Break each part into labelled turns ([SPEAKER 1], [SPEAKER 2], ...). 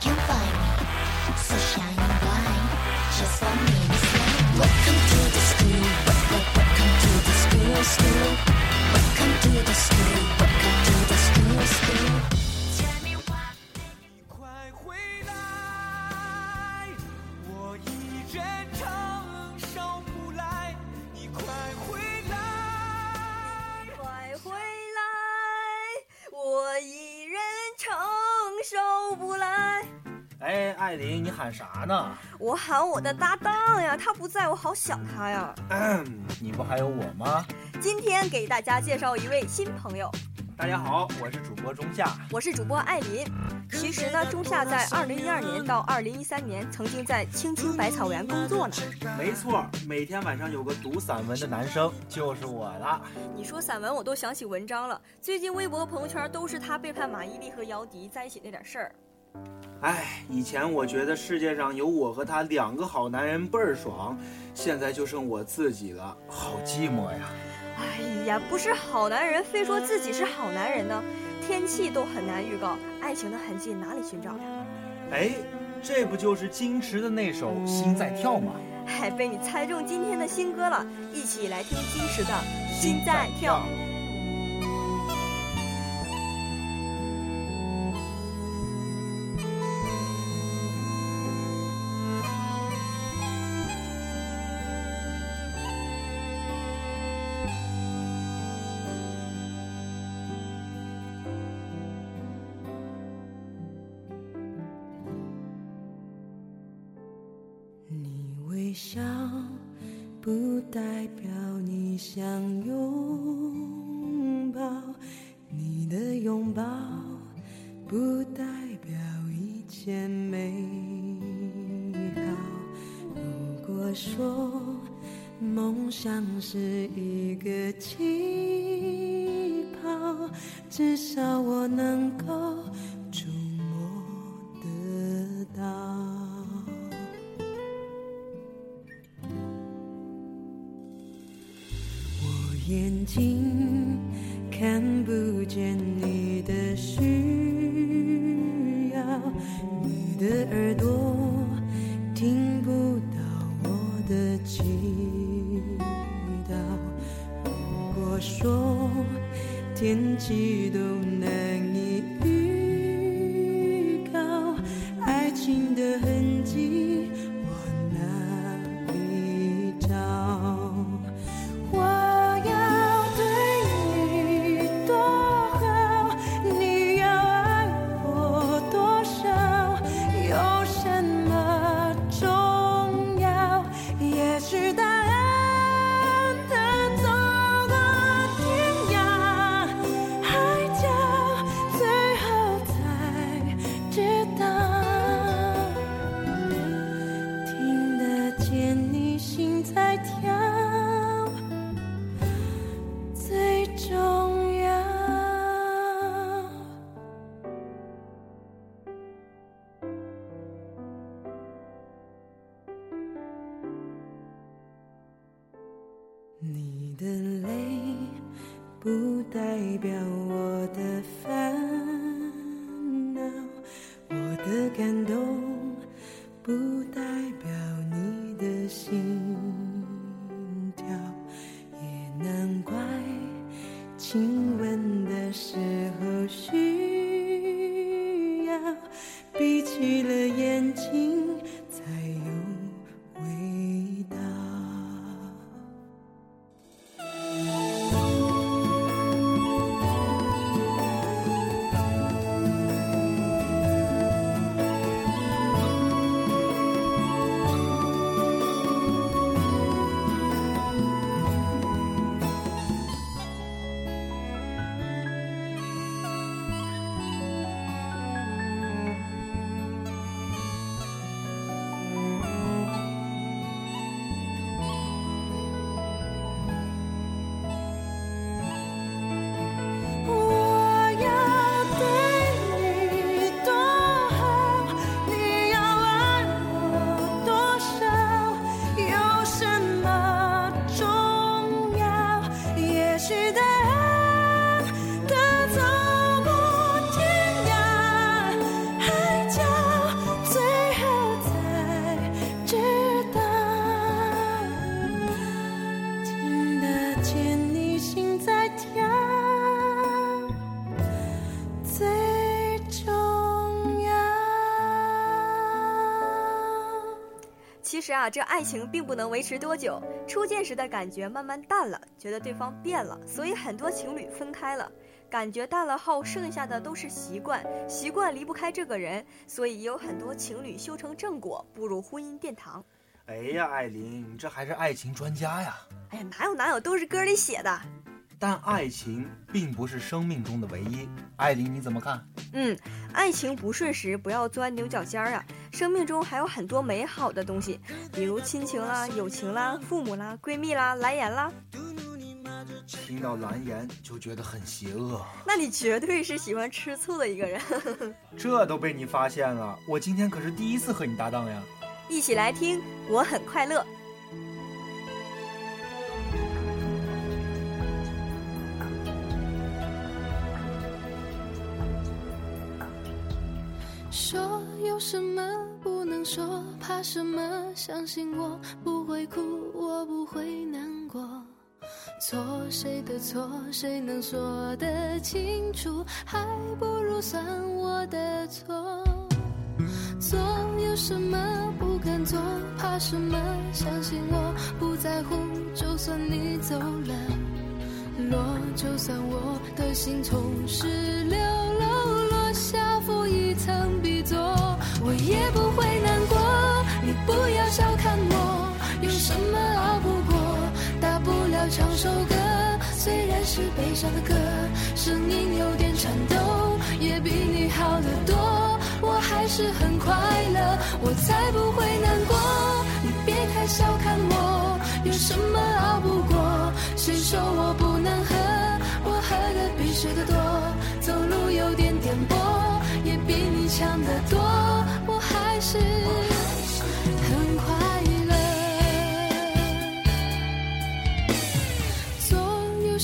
[SPEAKER 1] can find me. So shining bright, just for me to. Welcome to the school. Wel- wel- Welcome to the school, school. Welcome to the school.
[SPEAKER 2] 艾琳，你喊啥呢？
[SPEAKER 3] 我喊我的搭档呀，他不在我好想他呀。
[SPEAKER 2] 你不还有我吗？
[SPEAKER 3] 今天给大家介绍一位新朋友，
[SPEAKER 2] 大家好，我是主播钟夏。
[SPEAKER 3] 我是主播艾琳。其实呢，中夏在二零一二年到二零一三年曾经在青青百草园工作呢。
[SPEAKER 2] 没错，每天晚上有个读散文的男生就是我了。
[SPEAKER 3] 你说散文，我都想起文章了。最近微博、朋友圈都是他背叛马伊琍和姚笛在一起那点事儿。
[SPEAKER 2] 哎，以前我觉得世界上有我和他两个好男人倍儿爽，现在就剩我自己了，好寂寞呀。
[SPEAKER 3] 哎呀，不是好男人非说自己是好男人呢，天气都很难预告，爱情的痕迹哪里寻找呀？
[SPEAKER 2] 哎，这不就是金池的那首《心在跳》吗？
[SPEAKER 3] 嗨，被你猜中今天的新歌了，一起来听金池的《心在跳》。
[SPEAKER 4] 代表你想拥抱，你的拥抱不代表一切美好。如果说梦想是一个气泡，至少我能够眼睛看不见你的需要，你的耳朵听不到我的祈祷。如果说天气都的泪不代表我的烦恼，我的感动不代表你的心跳，也难怪亲吻的时候需
[SPEAKER 3] 实啊，这爱情并不能维持多久，初见时的感觉慢慢淡了，觉得对方变了，所以很多情侣分开了。感觉淡了后，剩下的都是习惯，习惯离不开这个人，所以也有很多情侣修成正果，步入婚姻殿堂。
[SPEAKER 2] 哎呀，艾琳，你这还是爱情专家呀！
[SPEAKER 3] 哎呀，哪有哪有，都是歌里写的。
[SPEAKER 2] 但爱情并不是生命中的唯一。艾琳，你怎么看？
[SPEAKER 3] 嗯，爱情不顺时不要钻牛角尖儿啊！生命中还有很多美好的东西，比如亲情啦、友情啦、父母啦、闺蜜啦、蓝颜啦。
[SPEAKER 2] 听到蓝颜就觉得很邪恶，
[SPEAKER 3] 那你绝对是喜欢吃醋的一个人。
[SPEAKER 2] 这都被你发现了。我今天可是第一次和你搭档呀！
[SPEAKER 3] 一起来听，我很快乐。
[SPEAKER 5] 什么不能说，怕什么？相信我不会哭，我不会难过。错谁的错，谁能说得清楚？还不如算我的错。做有什么不敢做，怕什么？相信我不在乎，就算你走了，落就算我的心从十六楼落下首歌，虽然是悲伤的歌，声音有点颤抖，也比你好得多。我还是很快乐，我才不会难过。你别太小看我，有什么熬不过？谁说我不能喝？我喝的比谁的多，走路有点颠簸，也比你强得多。我还是很快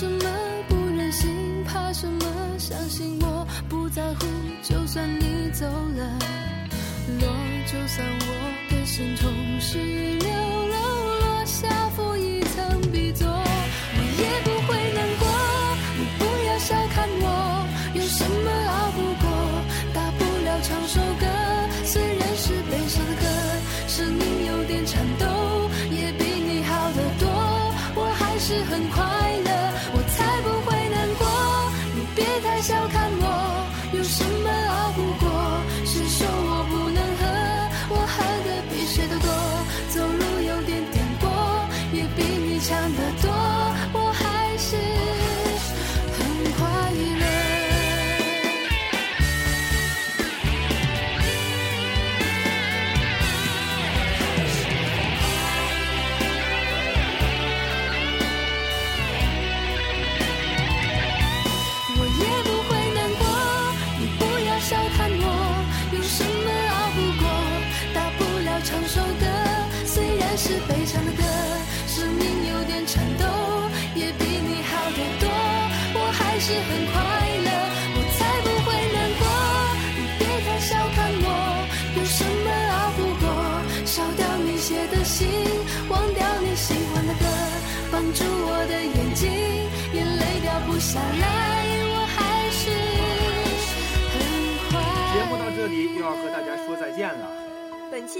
[SPEAKER 5] 什么不忍心，怕什么？相信我不在乎，就算你走了，落就算我的心痛笑看我，有什么熬不过？谁说我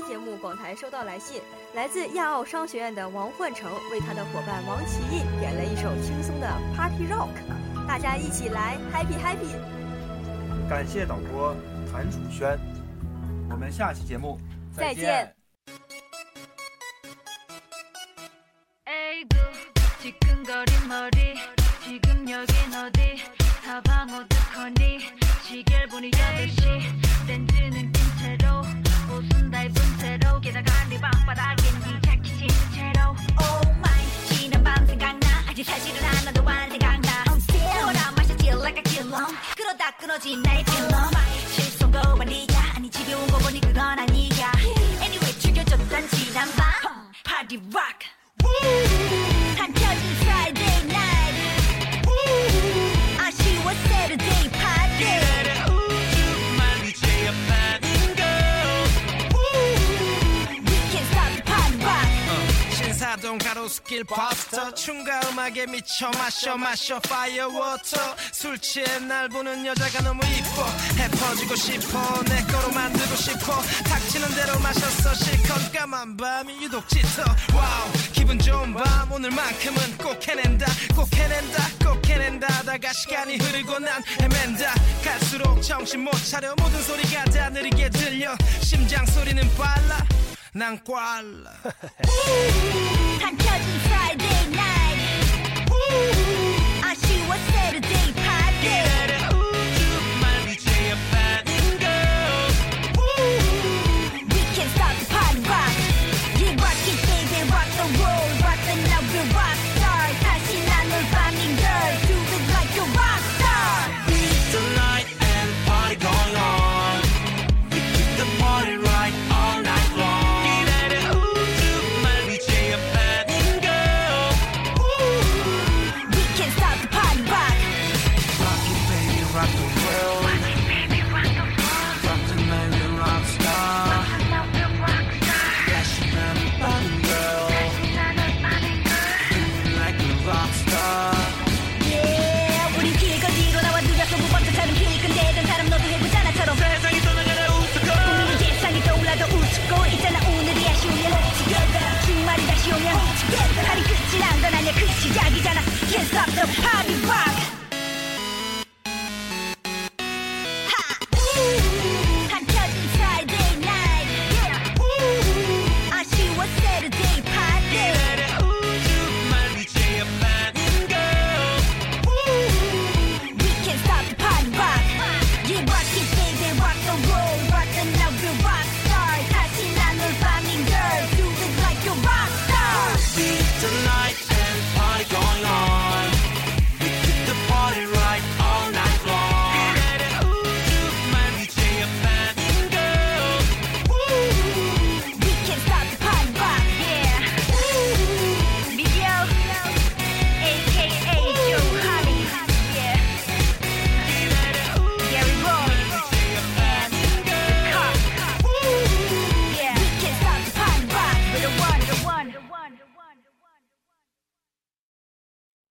[SPEAKER 2] 节目，
[SPEAKER 3] 广台收到来信，来自亚奥商学院的王焕成为他的伙伴王奇印点了一首轻松的 Party Rock，大家一起来 Happy Happy。
[SPEAKER 2] 感谢导播谭楚轩，我们下期节目
[SPEAKER 3] 再见。
[SPEAKER 6] 에이구 지끈거린 머리
[SPEAKER 7] 길 파스터 춤과 음악에 미쳐 마셔 마셔. 파이어 워터 술 취해 날 보는 여자가 너무 이뻐. 해퍼지고 싶어. 내 거로 만들고 싶어. 닥치는 대로 마셨어. 실컷 까만 밤이 유독 짙어. 와우. 기분 좋은 밤. 오늘만큼은 꼭 해낸다. 꼭 해낸다. 꼭 해낸다. 다가 시간이 흐르고 난 헤맨다. 갈수록 정신 못 차려. 모든 소리가 다 느리게 들려. 심장 소리는 빨라. 난 꽐라
[SPEAKER 1] 한 켜진